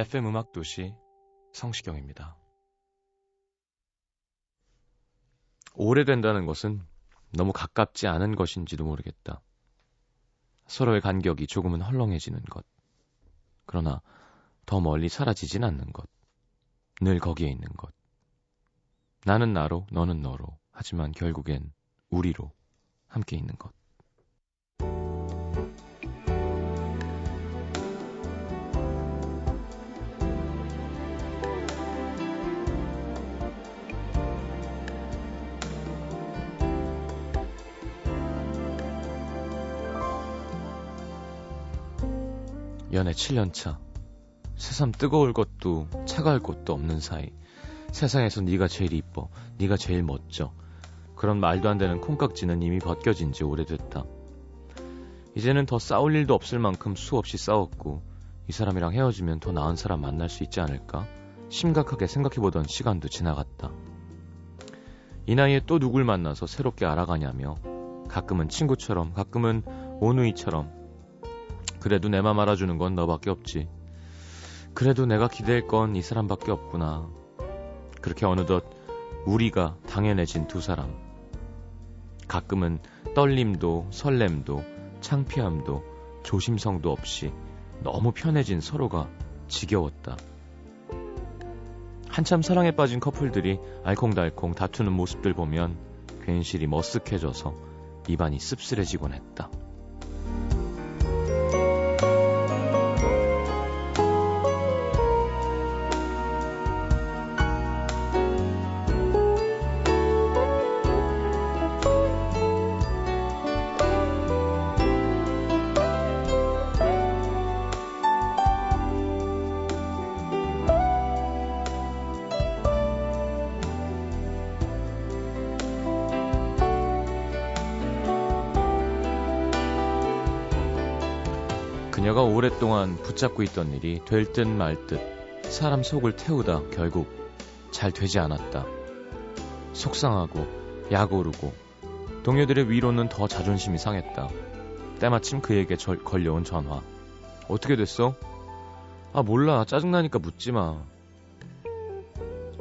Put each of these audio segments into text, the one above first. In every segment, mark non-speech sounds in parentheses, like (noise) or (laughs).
FM 음악 도시 성시경입니다. 오래된다는 것은 너무 가깝지 않은 것인지도 모르겠다. 서로의 간격이 조금은 헐렁해지는 것. 그러나 더 멀리 사라지진 않는 것. 늘 거기에 있는 것. 나는 나로, 너는 너로. 하지만 결국엔 우리로 함께 있는 것. 연애 7년차. 새삼 뜨거울 것도 차가울 것도 없는 사이. 세상에서 네가 제일 이뻐. 네가 제일 멋져. 그런 말도 안 되는 콩깍지는 이미 벗겨진 지 오래됐다. 이제는 더 싸울 일도 없을 만큼 수없이 싸웠고 이 사람이랑 헤어지면 더 나은 사람 만날 수 있지 않을까? 심각하게 생각해보던 시간도 지나갔다. 이 나이에 또 누굴 만나서 새롭게 알아가냐며 가끔은 친구처럼 가끔은 오누이처럼 그래도 내 맘 알아주는 건 너밖에 없지. 그래도 내가 기댈 건 이 사람밖에 없구나. 그렇게 어느덧 우리가 당연해진 두 사람. 가끔은 떨림도 설렘도 창피함도 조심성도 없이 너무 편해진 서로가 지겨웠다. 한참 사랑에 빠진 커플들이 알콩달콩 다투는 모습들 보면 괜시리 머쓱해져서 입안이 씁쓸해지곤 했다. 그녀가 오랫동안 붙잡고 있던 일이 될 듯 말 듯 사람 속을 태우다 결국 잘 되지 않았다. 속상하고 약오르고 동료들의 위로는 더 자존심이 상했다. 때마침 그에게 절, 걸려온 전화. 어떻게 됐어? 아 몰라 짜증나니까 묻지 마.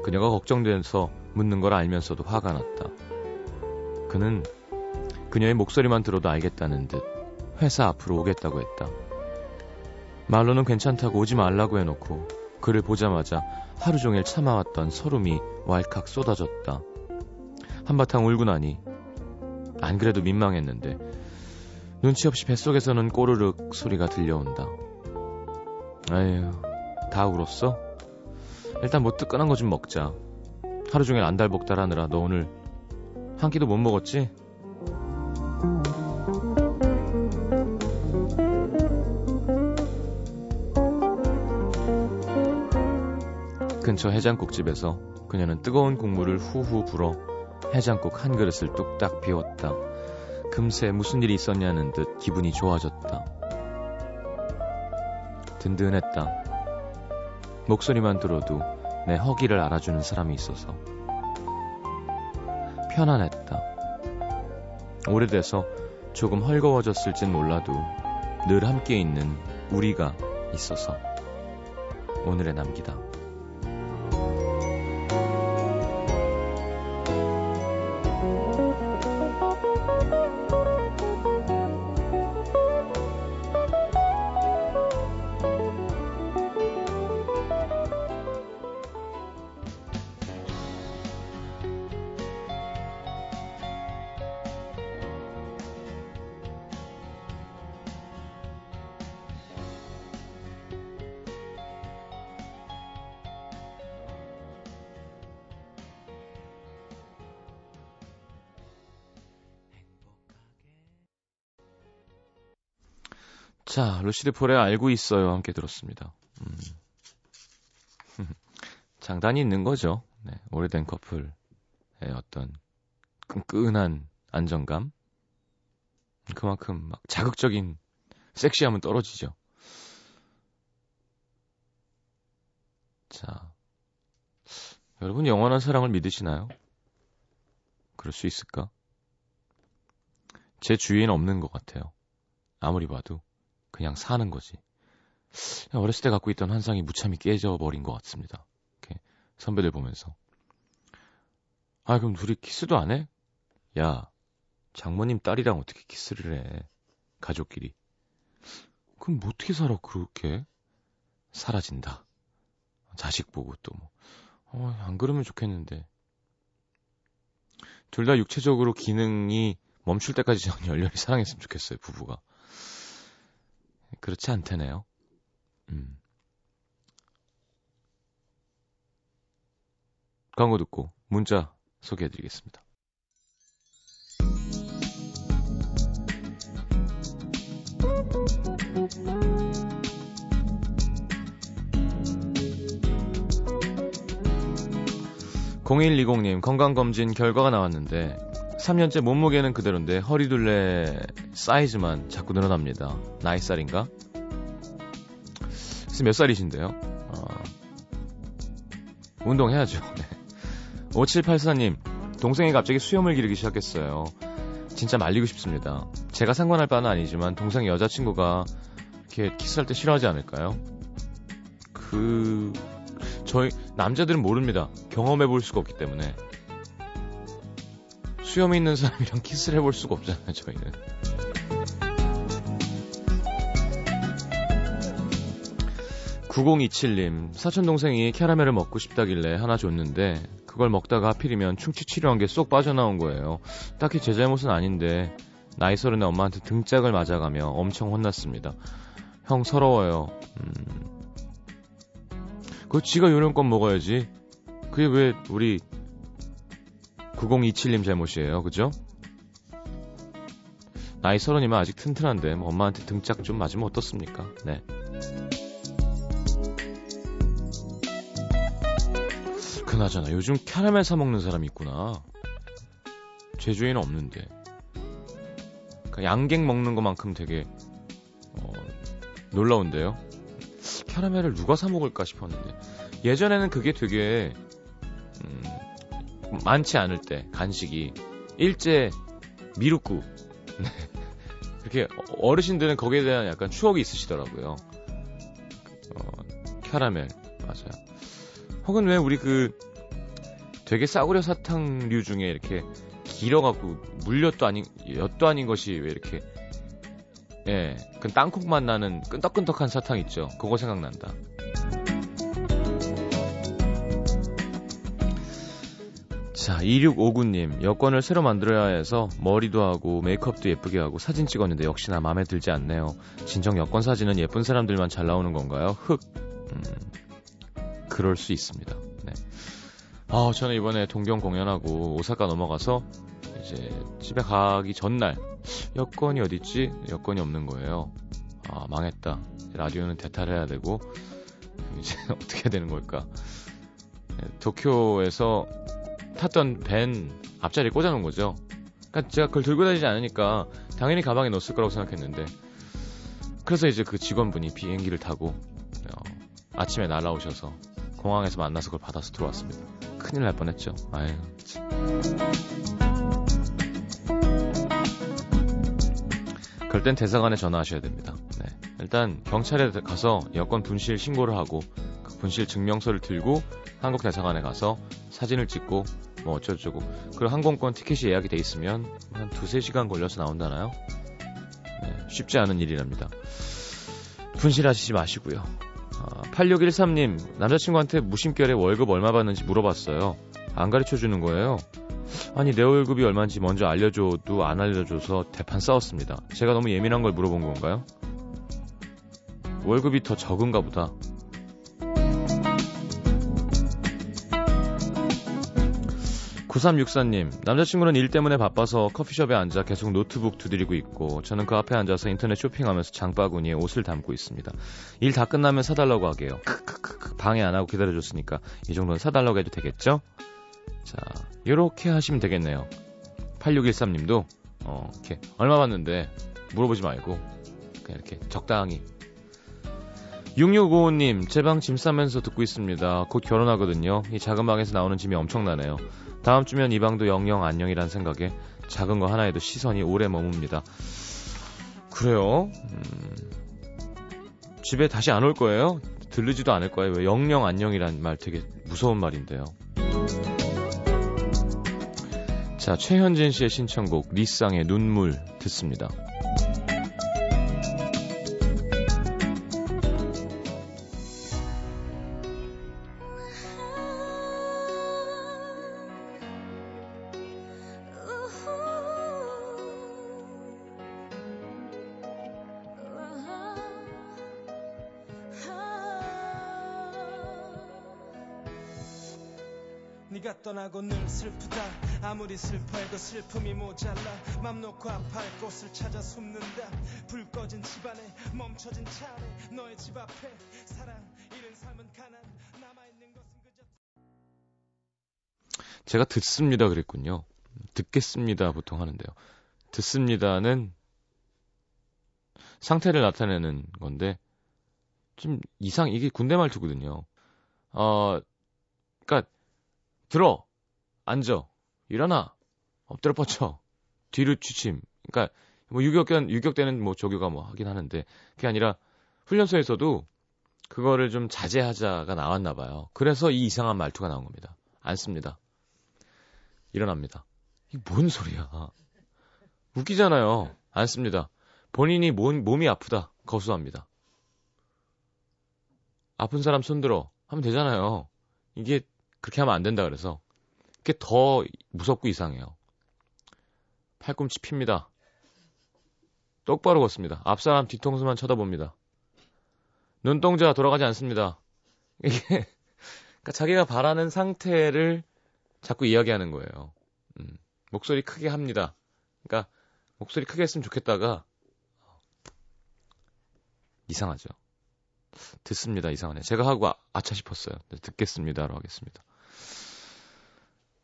그녀가 걱정돼서 묻는 걸 알면서도 화가 났다. 그는 그녀의 목소리만 들어도 알겠다는 듯 회사 앞으로 오겠다고 했다. 말로는 괜찮다고 오지 말라고 해놓고 그를 보자마자 하루 종일 참아왔던 서름이 왈칵 쏟아졌다. 한바탕 울고 나니 안 그래도 민망했는데 눈치 없이 뱃속에서는 꼬르륵 소리가 들려온다. 아휴, 다 울었어? 일단 뭐 뜨끈한 거 좀 먹자. 하루 종일 안달복달 하느라 너 오늘 한 끼도 못 먹었지? 근처 해장국집에서 그녀는 뜨거운 국물을 후후 불어 해장국 한 그릇을 뚝딱 비웠다. 금세 무슨 일이 있었냐는 듯 기분이 좋아졌다. 든든했다. 목소리만 들어도 내 허기를 알아주는 사람이 있어서. 편안했다. 오래돼서 조금 헐거워졌을진 몰라도 늘 함께 있는 우리가 있어서 오늘의 남기다. 자, 루시드 폴의 알고 있어요. 함께 들었습니다. 음. (laughs) 장단이 있는 거죠. 네, 오래된 커플의 어떤 끈끈한 안정감. 그만큼 막 자극적인 섹시함은 떨어지죠. 자, 여러분 영원한 사랑을 믿으시나요? 그럴 수 있을까? 제 주위에는 없는 것 같아요. 아무리 봐도 그냥 사는 거지. 어렸을 때 갖고 있던 환상이 무참히 깨져버린 것 같습니다. 이렇게 선배들 보면서. 아, 그럼 둘이 키스도 안 해? 야, 장모님 딸이랑 어떻게 키스를 해? 가족끼리. 그럼 뭐 어떻게 살아, 그렇게? 사라진다. 자식 보고 또 뭐. 어, 안 그러면 좋겠는데. 둘 다 육체적으로 기능이 멈출 때까지 전 (laughs) 열렬히 사랑했으면 좋겠어요, 부부가. 그렇지 않다네요. 음. 광고 듣고 문자 소개해드리겠습니다. 0120님 건강검진 결과가 나왔는데 3년째 몸무게는 그대로인데 허리둘레 사이즈만 자꾸 늘어납니다. 나이 살인가? 그래서 몇 살이신데요? 어, 운동해야죠. (laughs) 네. 5784님, 동생이 갑자기 수염을 기르기 시작했어요. 진짜 말리고 싶습니다. 제가 상관할 바는 아니지만 동생 여자친구가 이렇게 키스할 때 싫어하지 않을까요? 그 저희 남자들은 모릅니다. 경험해 볼 수가 없기 때문에 수염이 있는 사람이랑 키스를 해볼 수가 없잖아요. 저희는. 9027님, 사촌 동생이 캐러멜을 먹고 싶다길래 하나 줬는데, 그걸 먹다가 하필이면 충치 치료한 게 쏙 빠져나온 거예요. 딱히 제 잘못은 아닌데, 나이 서른에 엄마한테 등짝을 맞아가며 엄청 혼났습니다. 형 서러워요. 음, 그거 지가 요령껏 먹어야지. 그게 왜 우리 9027님 잘못이에요. 그죠? 나이 서른이면 아직 튼튼한데 뭐 엄마한테 등짝 좀 맞으면 어떻습니까? 네. 그나저나 요즘 캐러멜 사 먹는 사람이 있구나. 제주에는 없는데. 그러니까 양갱 먹는 것만큼 되게 어, 놀라운데요. 캐러멜을 누가 사 먹을까 싶었는데 예전에는 그게 되게 음, 많지 않을 때 간식이 일제 미루구 네. (laughs) 그렇게 어르신들은 거기에 대한 약간 추억이 있으시더라고요. 어, 캐러멜 맞아요. 혹은 왜 우리 그 되게 싸구려 사탕류 중에 이렇게 길어갖고 물엿도 아닌 엿도 아닌 것이 왜 이렇게 예, 그 땅콩 맛 나는 끈덕끈덕한 사탕 있죠. 그거 생각난다. 자, 2659님, 여권을 새로 만들어야 해서 머리도 하고 메이크업도 예쁘게 하고 사진 찍었는데 역시나 마음에 들지 않네요. 진정 여권 사진은 예쁜 사람들만 잘 나오는 건가요? 흑. 음, 그럴 수 있습니다. 네. 아, 저는 이번에 동경 공연하고 오사카 넘어가서 이제 집에 가기 전날 여권이 어딨지? 여권이 없는 거예요. 아, 망했다. 라디오는 대탈 해야 되고, 이제 (laughs) 어떻게 해야 되는 걸까? 네, 도쿄에서 탔던 밴 앞자리에 꽂아놓은 거죠. 그러니까 제가 그걸 들고 다니지 않으니까 당연히 가방에 넣었을 거라고 생각했는데, 그래서 이제 그 직원분이 비행기를 타고, 어, 아침에 날아오셔서 공항에서 만나서 그걸 받아서 들어왔습니다. 큰일 날 뻔했죠. 아유, 참. 그럴 땐 대사관에 전화하셔야 됩니다. 네. 일단 경찰에 가서 여권 분실 신고를 하고 그 분실 증명서를 들고 한국 대사관에 가서 사진을 찍고 뭐 어쩌고저쩌고 그리고 항공권 티켓이 예약이 돼 있으면 한 두세 시간 걸려서 나온다나요? 네, 쉽지 않은 일이랍니다. 분실하시지 마시고요. 아, 8613님 남자친구한테 무심결에 월급 얼마 받는지 물어봤어요. 안 가르쳐 주는 거예요. 아니 내 월급이 얼마인지 먼저 알려줘도 안 알려줘서 대판 싸웠습니다. 제가 너무 예민한 걸 물어본 건가요? 월급이 더 적은가 보다. 9364님, 남자친구는 일 때문에 바빠서 커피숍에 앉아 계속 노트북 두드리고 있고, 저는 그 앞에 앉아서 인터넷 쇼핑하면서 장바구니에 옷을 담고 있습니다. 일 다 끝나면 사달라고 하게요. 크크크크, 방해 안 하고 기다려줬으니까, 이 정도는 사달라고 해도 되겠죠? 자, 요렇게 하시면 되겠네요. 8613님도, 어, 이렇게, 얼마 받는데, 물어보지 말고, 그냥 이렇게 적당히. 6655님, 제 방 짐 싸면서 듣고 있습니다. 곧 결혼하거든요. 이 작은 방에서 나오는 짐이 엄청나네요. 다음 주면 이 방도 영영 안녕이란 생각에 작은 거 하나에도 시선이 오래 머뭅니다. 그래요? 음, 집에 다시 안 올 거예요? 들르지도 않을 거예요. 왜 영영 안녕이란 말 되게 무서운 말인데요. 자, 최현진 씨의 신청곡 리쌍의 눈물 듣습니다. 슬픔이 모자라 맘 놓고 아파할 곳을 찾아 숨는다 불 꺼진 집안에 멈춰진 차 안에 너의 집 앞에 사랑 잃은 삶은 가난 남아있는 것은 그저 제가 듣습니다 그랬군요. 듣겠습니다 보통 하는데요. 듣습니다는 상태를 나타내는 건데 좀 이상 이게 군대 말투거든요. 어, 그러니까 들어, 앉아, 일어나, 엎드려 뻗쳐, 뒤로 취침. 그러니까 뭐 유격견 유격대는 뭐 조교가 뭐 하긴 하는데 그게 아니라 훈련소에서도 그거를 좀 자제하자가 나왔나 봐요. 그래서 이 이상한 말투가 나온 겁니다. 안 씁니다. 일어납니다. 이게 뭔 소리야? 웃기잖아요. 안 씁니다. 본인이 몸, 몸이 아프다. 거수합니다. 아픈 사람 손들어. 하면 되잖아요. 이게 그렇게 하면 안 된다 그래서 그게 더 무섭고 이상해요. 팔꿈치 핍니다. 똑바로 걷습니다. 앞사람 뒤통수만 쳐다봅니다. 눈동자 돌아가지 않습니다. 이게 그러니까 자기가 바라는 상태를 자꾸 이야기하는 거예요. 음, 목소리 크게 합니다. 그러니까 목소리 크게 했으면 좋겠다가 이상하죠. 듣습니다. 이상하네. 제가 하고 아, 아차 싶었어요. 듣겠습니다로 하겠습니다.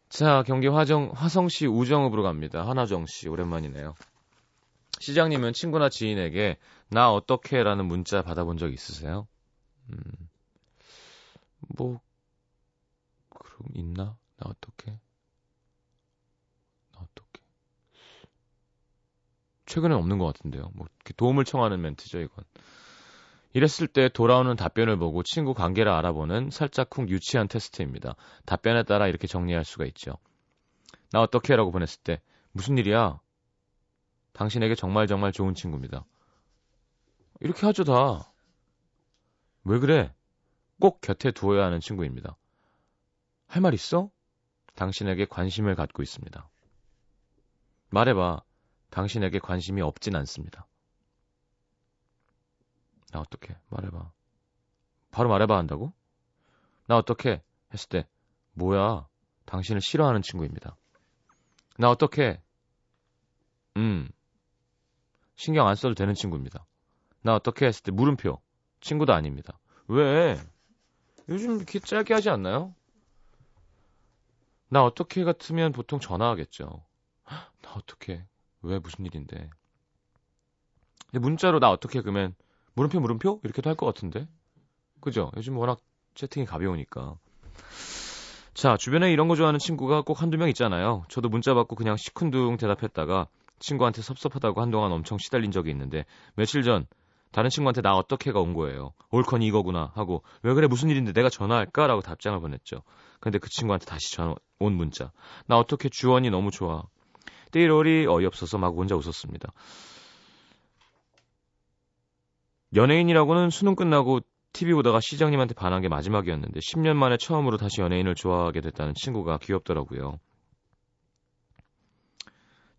자, 경기 화정, 화성시 우정읍으로 갑니다. 하나정 씨, 오랜만이네요. 시장님은 친구나 지인에게 나 어떻게 라는 문자 받아본 적 있으세요? 음, 뭐, 그럼 있나? 나 어떻게? 나 어떻게? 최근엔 없는 것 같은데요. 뭐, 도움을 청하는 멘트죠, 이건. 이랬을 때 돌아오는 답변을 보고 친구 관계를 알아보는 살짝쿵 유치한 테스트입니다. 답변에 따라 이렇게 정리할 수가 있죠. 나 어떻게 라고 보냈을 때 무슨 일이야? 당신에게 정말 정말 좋은 친구입니다. 이렇게 하죠 다. 왜 그래? 꼭 곁에 두어야 하는 친구입니다. 할 말 있어? 당신에게 관심을 갖고 있습니다. 말해봐. 당신에게 관심이 없진 않습니다. 나 어떻게 말해봐. 바로 말해봐 한다고? 나 어떻게 했을 때 뭐야 당신을 싫어하는 친구입니다. 나 어떻게 음 신경 안 써도 되는 친구입니다. 나 어떻게 했을 때 물음표 친구도 아닙니다. 왜 요즘 이렇게 짧게 하지 않나요? 나 어떻게 같으면 보통 전화하겠죠. 나 어떻게 왜 무슨 일인데 문자로 나 어떻게 그러면 물음표 물음표 이렇게도 할 것 같은데 그죠? 요즘 워낙 채팅이 가벼우니까 자 주변에 이런 거 좋아하는 친구가 꼭 한두 명 있잖아요 저도 문자 받고 그냥 시큰둥 대답했다가 친구한테 섭섭하다고 한동안 엄청 시달린 적이 있는데 며칠 전 다른 친구한테 나 어떻게가 온 거예요. 올컨이 이거구나 하고 왜 그래 무슨 일인데 내가 전화할까라고 답장을 보냈죠. 근데 그 친구한테 다시 전화 온 문자. 나 어떻게 주원이 너무 좋아. 띠로리 어이없어서 막 혼자 웃었습니다. 연예인이라고는 수능 끝나고 TV 보다가 시장님한테 반한 게 마지막이었는데 10년 만에 처음으로 다시 연예인을 좋아하게 됐다는 친구가 귀엽더라고요.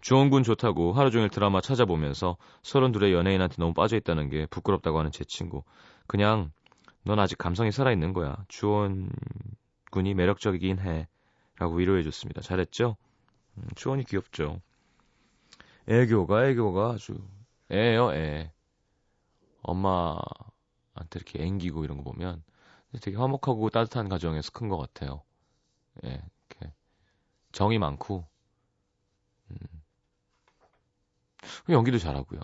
주원군 좋다고 하루 종일 드라마 찾아보면서 서른 둘의 연예인한테 너무 빠져있다는 게 부끄럽다고 하는 제 친구. 그냥 넌 아직 감성이 살아있는 거야. 주원군이 매력적이긴 해. 라고 위로해줬습니다. 잘했죠? 음, 추원이 귀엽죠? 애교가, 애교가 아주, 애요, 애. 엄마한테 이렇게 앵기고 이런 거 보면 되게 화목하고 따뜻한 가정에서 큰 것 같아요. 예, 이렇게. 정이 많고, 음. 연기도 잘하고요.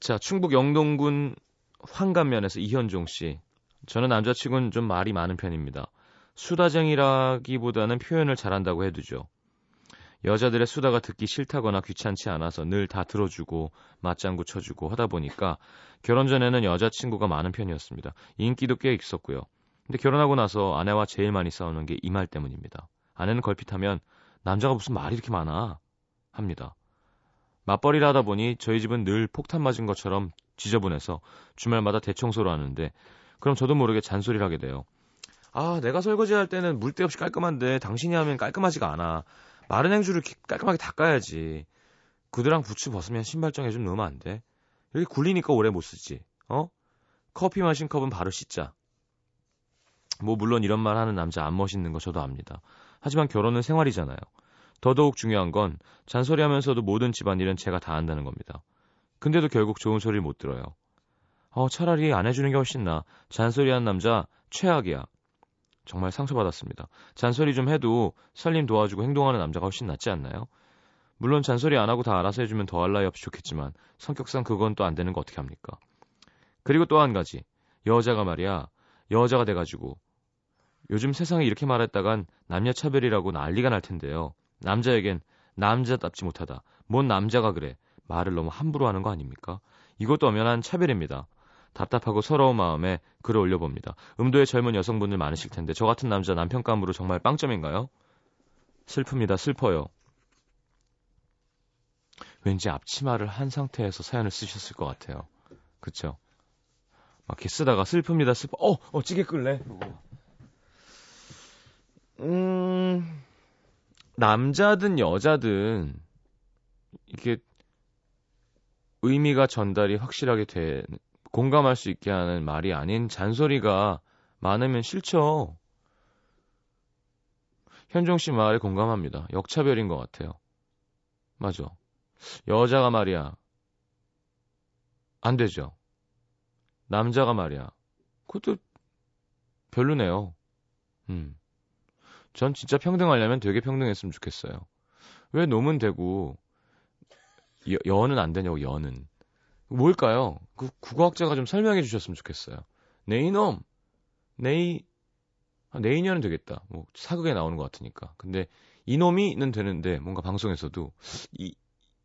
자, 충북 영동군 황간면에서 이현종 씨. 저는 남자치고는 좀 말이 많은 편입니다. 수다쟁이라기보다는 표현을 잘한다고 해두죠. 여자들의 수다가 듣기 싫다거나 귀찮지 않아서 늘 다 들어주고 맞장구 쳐주고 하다 보니까 결혼 전에는 여자친구가 많은 편이었습니다. 인기도 꽤 있었고요. 근데 결혼하고 나서 아내와 제일 많이 싸우는 게 이 말 때문입니다. 아내는 걸핏하면 남자가 무슨 말이 이렇게 많아 합니다. 맞벌이를 하다 보니 저희 집은 늘 폭탄 맞은 것처럼 지저분해서 주말마다 대청소를 하는데 그럼 저도 모르게 잔소리를 하게 돼요. 아, 내가 설거지할 때는 물때 없이 깔끔한데 당신이 하면 깔끔하지가 않아. 마른 행주를 깔끔하게 닦아야지. 구두랑 부츠 벗으면 신발장에 좀 넣으면 안 돼? 이렇게 굴리니까 오래 못 쓰지. 어? 커피 마신 컵은 바로 씻자. 뭐 물론 이런 말 하는 남자 안 멋있는 거 저도 압니다. 하지만 결혼은 생활이잖아요. 더더욱 중요한 건 잔소리하면서도 모든 집안일은 제가 다 한다는 겁니다. 근데도 결국 좋은 소리를 못 들어요. 어, 차라리 안 해주는 게 훨씬 나. 잔소리하는 남자 최악이야. 정말 상처받았습니다. 잔소리 좀 해도 살림 도와주고 행동하는 남자가 훨씬 낫지 않나요? 물론 잔소리 안 하고 다 알아서 해주면 더할 나위 없이 좋겠지만 성격상 그건 또 안 되는 거 어떻게 합니까? 그리고 또 한 가지. 여자가 말이야. 여자가 돼가지고 요즘 세상에 이렇게 말했다간 남녀 차별이라고 난리가 날 텐데요. 남자에겐 남자답지 못하다. 뭔 남자가 그래. 말을 너무 함부로 하는 거 아닙니까? 이것도 엄연한 차별입니다. 답답하고 서러운 마음에 글을 올려봅니다. 음도의 젊은 여성분들 많으실 텐데 저 같은 남자 남편감으로 정말 빵점인가요? 슬픕니다. 슬퍼요. 왠지 앞치마를 한 상태에서 사연을 쓰셨을 것 같아요. 그쵸? 막 이렇게 쓰다가 슬픕니다. 슬퍼. 어, 어, 찌개 끌래? 음, 남자든 여자든 이게 의미가 전달이 확실하게 돼 공감할 수 있게 하는 말이 아닌 잔소리가 많으면 싫죠. 현종 씨 말에 공감합니다. 역차별인 것 같아요. 맞아. 여자가 말이야. 안 되죠. 남자가 말이야. 그것도 별로네요. 음. 전 진짜 평등하려면 되게 평등했으면 좋겠어요. 왜 놈은 되고 여, 여는 안 되냐고 여는. 뭘까요? 그 국어학자가 좀 설명해 주셨으면 좋겠어요. 네 이놈, 네이, 아, 네이년은 되겠다. 뭐 사극에 나오는 것 같으니까. 근데 이놈이는 되는데 뭔가 방송에서도 이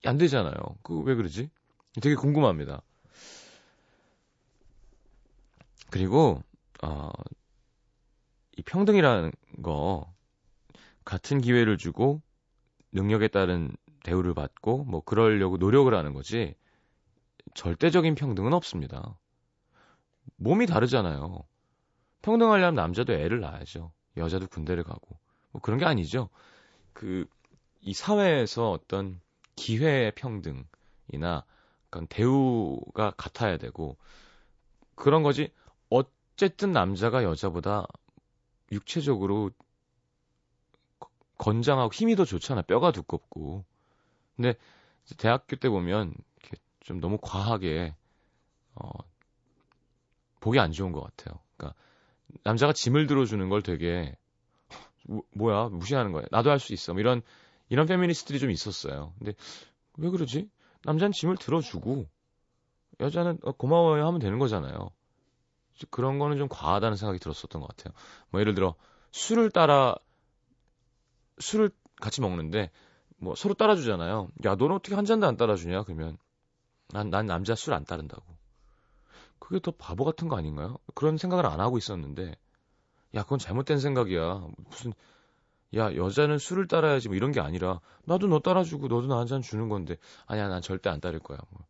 안 되잖아요. 그 왜 그러지? 되게 궁금합니다. 그리고 어, 이 평등이라는 거 같은 기회를 주고 능력에 따른 대우를 받고 뭐 그러려고 노력을 하는 거지 절대적인 평등은 없습니다. 몸이 다르잖아요. 평등하려면 남자도 애를 낳아야죠. 여자도 군대를 가고 뭐 그런 게 아니죠. 그 이 사회에서 어떤 기회 평등이나 그런 대우가 같아야 되고 그런 거지. 어쨌든 남자가 여자보다 육체적으로 건장하고 힘이 더 좋잖아. 뼈가 두껍고. 근데 대학교 때 보면 좀 너무 과하게 어 보기 안 좋은 것 같아요. 그러니까 남자가 짐을 들어주는 걸 되게 뭐야 무시하는 거야. 나도 할 수 있어. 뭐 이런 이런 페미니스트들이 좀 있었어요. 근데 왜 그러지? 남자는 짐을 들어주고 여자는 어, 고마워요 하면 되는 거잖아요. 그런 거는 좀 과하다는 생각이 들었었던 것 같아요. 뭐 예를 들어 술을 따라 술을 같이 먹는데 뭐 서로 따라주잖아요. 야, 너는 어떻게 한 잔도 안 따라주냐? 그러면 난, 난 남자 술 안 따른다고. 그게 더 바보 같은 거 아닌가요? 그런 생각을 안 하고 있었는데, 야, 그건 잘못된 생각이야. 무슨, 야, 여자는 술을 따라야지 뭐 이런 게 아니라, 나도 너 따라주고 너도 나 한 잔 주는 건데, 아니야, 난 절대 안 따를 거야. 뭐.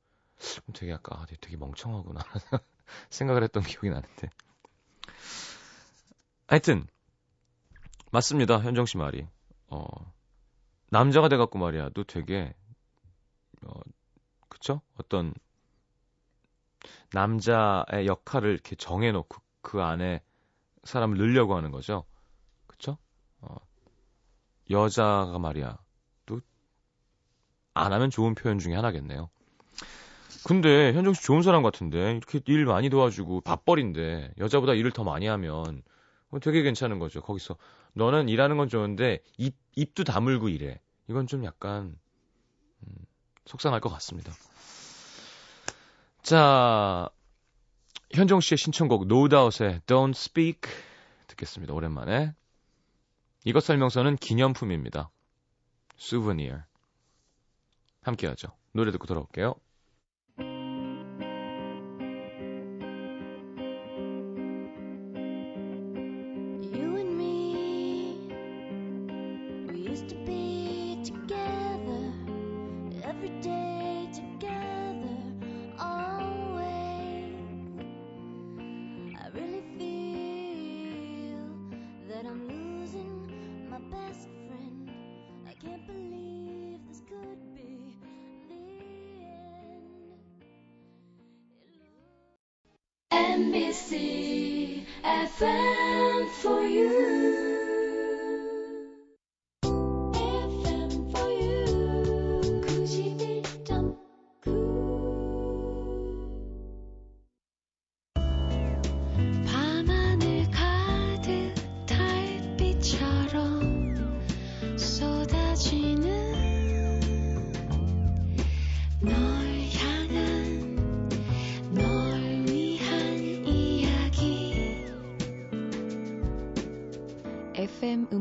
되게 아까, 아, 되게 멍청하구나. (laughs) 생각을 했던 기억이 나는데. 하여튼, 맞습니다. 현정 씨 말이. 어, 남자가 돼갖고 말이야, 또 되게, 어, 그쵸? 어떤, 남자의 역할을 이렇게 정해놓고 그 안에 사람을 넣으려고 하는 거죠. 그쵸? 어, 여자가 말이야. 또, 안 하면 좋은 표현 중에 하나겠네요. 근데 현정 씨 좋은 사람 같은데 이렇게 일 많이 도와주고 밥벌인데 여자보다 일을 더 많이 하면 되게 괜찮은 거죠. 거기서 너는 일하는 건 좋은데 입 입도 다물고 일해. 이건 좀 약간 음, 속상할 것 같습니다. 자, 현정 씨의 신청곡 노다웃의 Don't Speak 듣겠습니다. 오랜만에. 이것 설명서는 기념품입니다. Souvenir. 함께 하죠. 노래 듣고 돌아올게요.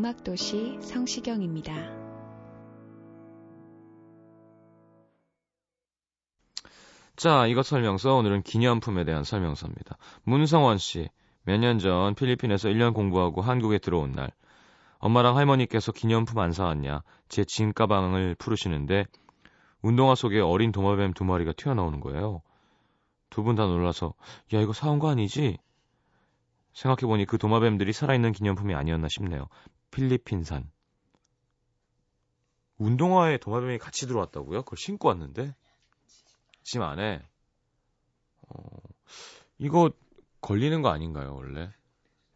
음악도시 성시경입니다. 자, 이것 설명서 오늘은 기념품에 대한 설명서입니다. 문성원 씨, 몇 년 전 필리핀에서 1년 공부하고 한국에 들어온 날 엄마랑 할머니께서 기념품 안 사왔냐 제 진 가방을 푸르시는데 운동화 속에 어린 도마뱀 두 마리가 튀어나오는 거예요. 두 분 다 놀라서 야 이거 사온 거 아니지? 생각해보니 그 도마뱀들이 살아있는 기념품이 아니었나 싶네요. 필리핀산. 운동화에 도마뱀이 같이 들어왔다고요? 그걸 신고 왔는데? 짐 안에? 어, 이거 걸리는 거 아닌가요, 원래?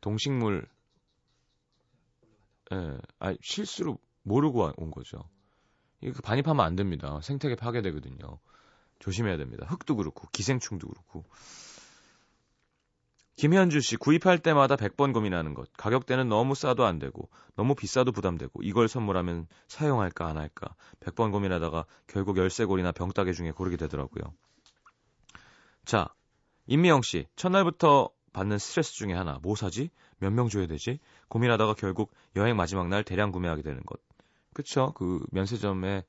동식물, 예, 아 실수로 모르고 온 거죠. 이거 반입하면 안 됩니다. 생태계 파괴되거든요. 조심해야 됩니다. 흙도 그렇고, 기생충도 그렇고. 김현주 씨, 구입할 때마다 100번 고민하는 것. 가격대는 너무 싸도 안 되고, 너무 비싸도 부담되고, 이걸 선물하면 사용할까 안 할까. 100번 고민하다가 결국 열쇠고리나 병따개 중에 고르게 되더라고요. 자, 임미영 씨, 첫날부터 받는 스트레스 중에 하나. 뭐 사지? 몇 명 줘야 되지? 고민하다가 결국 여행 마지막 날 대량 구매하게 되는 것. 그쵸? 그 면세점에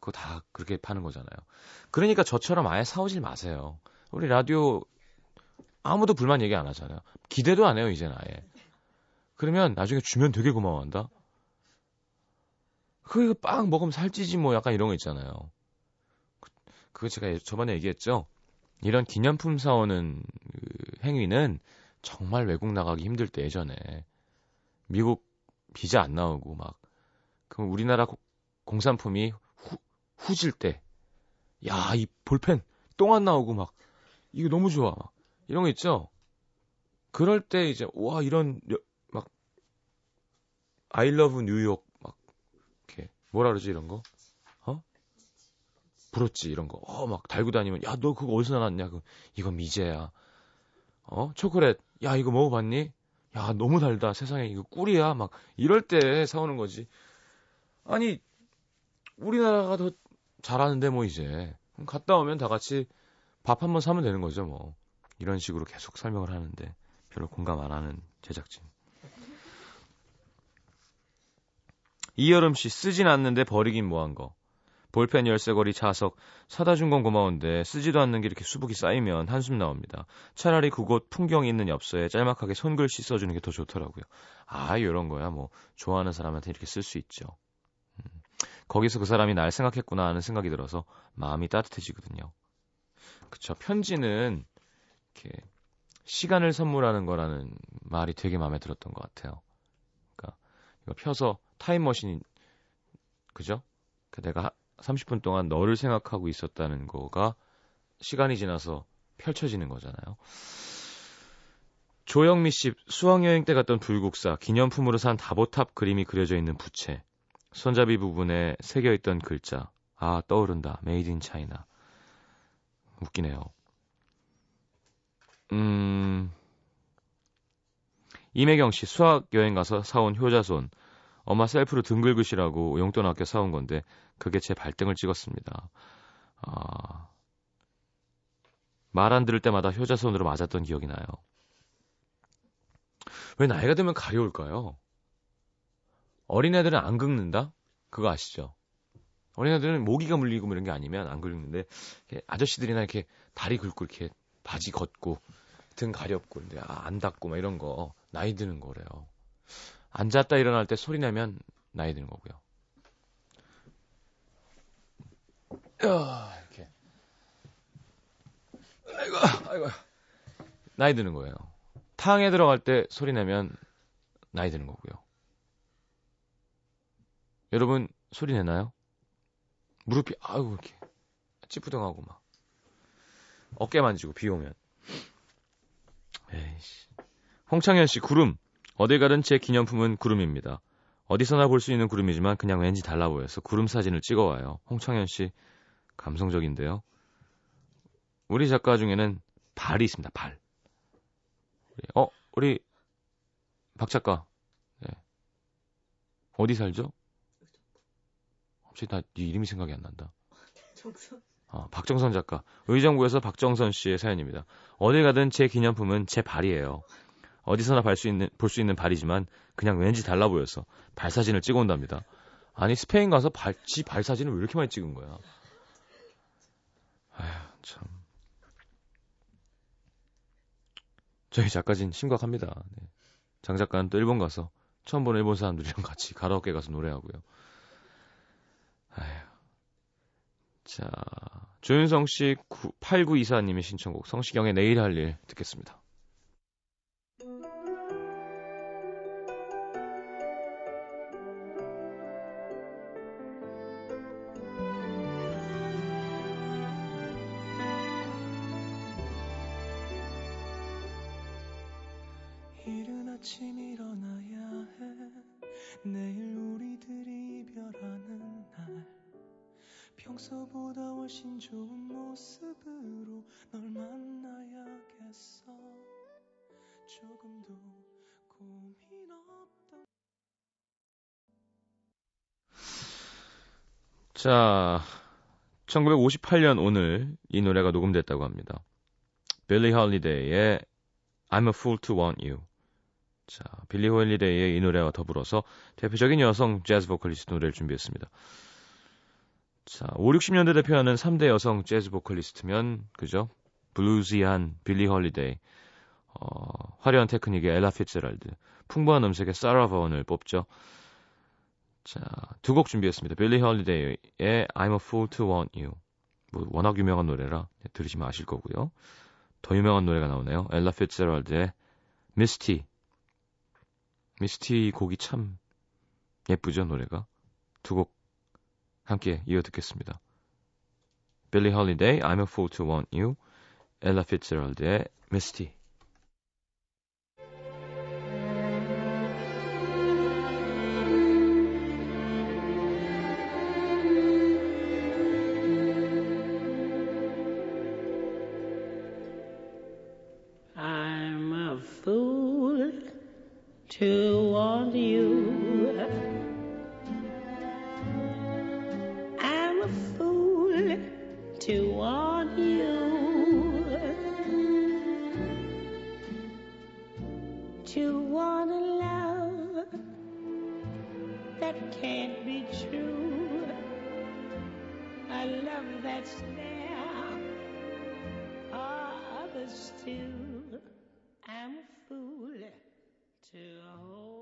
그거 다 그렇게 파는 거잖아요. 그러니까 저처럼 아예 사오질 마세요. 우리 라디오 아무도 불만 얘기 안 하잖아요. 기대도 안 해요, 이제는 아예. 그러면 나중에 주면 되게 고마워한다? 그거 빵 먹으면 살찌지 뭐 약간 이런 거 있잖아요. 그, 그거 제가 저번에 얘기했죠? 이런 기념품 사오는 그 행위는 정말 외국 나가기 힘들 때 예전에 미국 비자 안 나오고 막 그럼 우리나라 공산품이 후, 후질 때 야, 이 볼펜 똥 안 나오고 막 이거 너무 좋아. 이런 거 있죠? 그럴 때 이제, 와, 이런, 막, I love 뉴욕, 막, 이렇게, 뭐라 그러지, 이런 거? 어? 부럽지, 이런 거. 어, 막 달고 다니면, 야, 너 그거 어디서 나왔냐? 그, 이거 미제야. 어? 초콜릿, 야, 이거 먹어 봤니? 야, 너무 달다. 세상에, 이거 꿀이야. 막, 이럴 때 사오는 거지. 아니, 우리나라가 더 잘하는데, 뭐, 이제. 갔다 오면 다 같이 밥 한번 사면 되는 거죠, 뭐. 이런 식으로 계속 설명을 하는데 별로 공감 안 하는 제작진. 이여름 씨 쓰진 않는데 버리긴 뭐한 거. 볼펜 열쇠고리 자석 사다 준 건 고마운데 쓰지도 않는 게 이렇게 수북이 쌓이면 한숨 나옵니다. 차라리 그곳 풍경이 있는 엽서에 짤막하게 손글씨 써주는 게 더 좋더라고요. 아 이런 거야 뭐 좋아하는 사람한테 이렇게 쓸 수 있죠. 음, 거기서 그 사람이 날 생각했구나 하는 생각이 들어서 마음이 따뜻해지거든요. 그쵸 편지는 이렇게 시간을 선물하는 거라는 말이 되게 마음에 들었던 것 같아요. 그러니까 이거 펴서 타임머신이 그죠? 그러니까 내가 30분 동안 너를 생각하고 있었다는 거가 시간이 지나서 펼쳐지는 거잖아요. 조영미 씨 수학여행 때 갔던 불국사 기념품으로 산 다보탑 그림이 그려져 있는 부채 손잡이 부분에 새겨 있던 글자 아 떠오른다 Made in China 웃기네요. 음 이매경 씨 수학 여행 가서 사온 효자손 엄마 셀프로 등 긁으시라고 용돈 아껴 사온 건데 그게 제 발등을 찍었습니다. 아, 말 안 들을 때마다 효자손으로 맞았던 기억이 나요. 왜 나이가 들면 가려울까요? 어린애들은 안 긁는다? 그거 아시죠? 어린애들은 모기가 물리고 뭐 이런 게 아니면 안 긁는데 아저씨들이나 이렇게 다리 긁고 이렇게 바지 걷고 등 가렵고 근데 아, 안 닦고 막 이런 거 나이 드는 거래요. 앉았다 일어날 때 소리 내면 나이 드는 거고요. 이렇게 아이고 아이고 나이 드는 거예요. 탕에 들어갈 때 소리 내면 나이 드는 거고요. 여러분 소리 내나요? 무릎이 아이고 이렇게 찌푸둥하고 막 어깨 만지고 비 오면 에이씨 홍창현 씨 구름 어딜 가든 제 기념품은 구름입니다. 어디서나 볼 수 있는 구름이지만 그냥 왠지 달라 보여서 구름 사진을 찍어와요. 홍창현 씨 감성적인데요. 우리 작가 중에는 발이 있습니다. 발. 어, 우리 박 작가. 네. 어디 살죠? 갑자기 나 네 이름이 생각이 안 난다. 정선. 아, 박정선 작가. 의정부에서 박정선 씨의 사연입니다. 어디 가든 제 기념품은 제 발이에요. 어디서나 볼 수 있는 볼 수 있는 발이지만 그냥 왠지 달라 보여서 발 사진을 찍어 온답니다. 아니 스페인 가서 발, 지 발 사진을 왜 이렇게 많이 찍은 거야? 아휴 참. 저희 작가진 심각합니다. 네. 장 작가는 또 일본 가서 처음 보는 일본 사람들이랑 같이 가라오케 가서 노래하고요. 아휴. 자, 조윤성 씨 8924님의 신청곡 성시경의 내일 할 일 듣겠습니다. 아침 일어나야 해 내일 평소보다 훨씬 좋은 모습으로 널 만나야겠어 조금도 고민 없던 자 1958년 오늘 이 노래가 녹음됐다고 합니다. 빌리 헐리데이의 I'm a Fool to Want You 자, 빌리 호일리데이의 이 노래와 더불어서 대표적인 여성 재즈 보컬리스트 노래를 준비했습니다. 자, 5, 60년대 대표하는 3대 여성 재즈 보컬리스트면, 그죠? bluesy한 빌리 홀리데이, 어, 화려한 테크닉의 엘라 피츠제럴드, 풍부한 음색의 사라 본을 뽑죠. 자, 두 곡 준비했습니다. 빌리 홀리데이의 I'm a Fool to Want You. 뭐, 워낙 유명한 노래라 들으시면 아실 거고요. 더 유명한 노래가 나오네요. 엘라 피츠제럴드의 Misty. Misty 곡이 참 예쁘죠, 노래가. 두곡 함께 이어 듣겠습니다. 빌리 홀리데이, I'm a fool to want you, 엘라 피츠제럴드의 미 my love that's there. are others still, I'm fool to hold.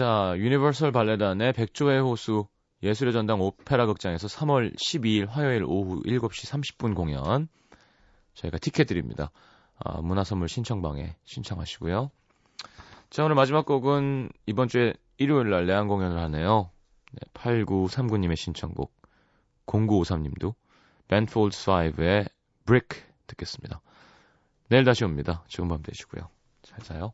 자, 유니버설 발레단의 백조의 호수 예술의 전당 오페라 극장에서 3월 12일 화요일 오후 7시 30분 공연 저희가 티켓 드립니다. 아, 문화선물 신청방에 신청하시고요. 자, 오늘 마지막 곡은 이번 주에 일요일 날 내한 공연을 하네요. 네, 8939님의 신청곡 0953님도 Ben Folds 5의 Brick 듣겠습니다. 내일 다시 옵니다. 좋은 밤 되시고요. 잘 자요.